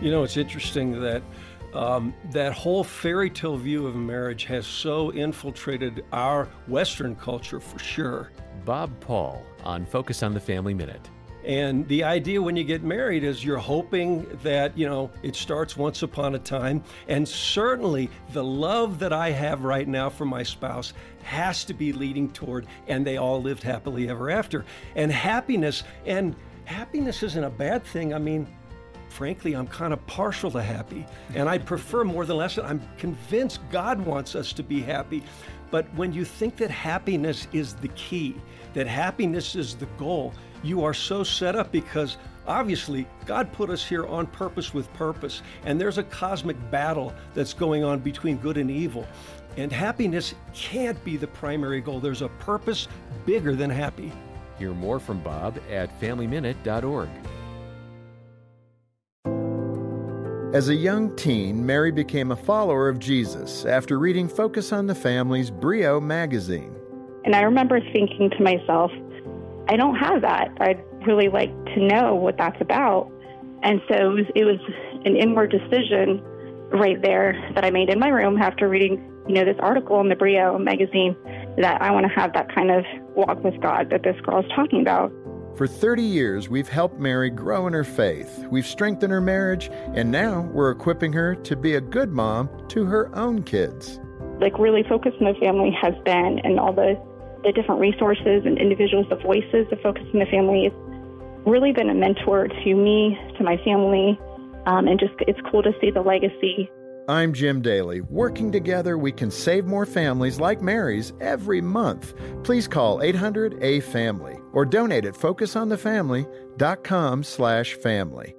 You know, it's interesting that um, that whole fairy tale view of marriage has so infiltrated our Western culture for sure. Bob Paul on Focus on the Family Minute. And the idea when you get married is you're hoping that, you know, it starts once upon a time. And certainly the love that I have right now for my spouse has to be leading toward, and they all lived happily ever after. And happiness, and happiness isn't a bad thing. I mean, frankly, I'm kind of partial to happy. And I prefer more than less. I'm convinced God wants us to be happy. But when you think that happiness is the key, that happiness is the goal, you are so set up because obviously God put us here on purpose with purpose. And there's a cosmic battle that's going on between good and evil. And happiness can't be the primary goal. There's a purpose bigger than happy. Hear more from Bob at FamilyMinute.org. As a young teen, Mary became a follower of Jesus after reading Focus on the Family's Brio magazine. And I remember thinking to myself, I don't have that. I'd really like to know what that's about. And so it was, it was an inward decision right there that I made in my room after reading, you know, this article in the Brio magazine that I want to have that kind of walk with God that this girl is talking about. For 30 years, we've helped Mary grow in her faith. We've strengthened her marriage, and now we're equipping her to be a good mom to her own kids. Like, really focus on the family has been, and all the, the different resources and individuals, the voices of Focus on the Family, it's really been a mentor to me, to my family, um, and just it's cool to see the legacy I'm Jim Daly. Working together, we can save more families like Mary's every month. Please call 800-A-FAMILY or donate at focusonthefamily.com slash family.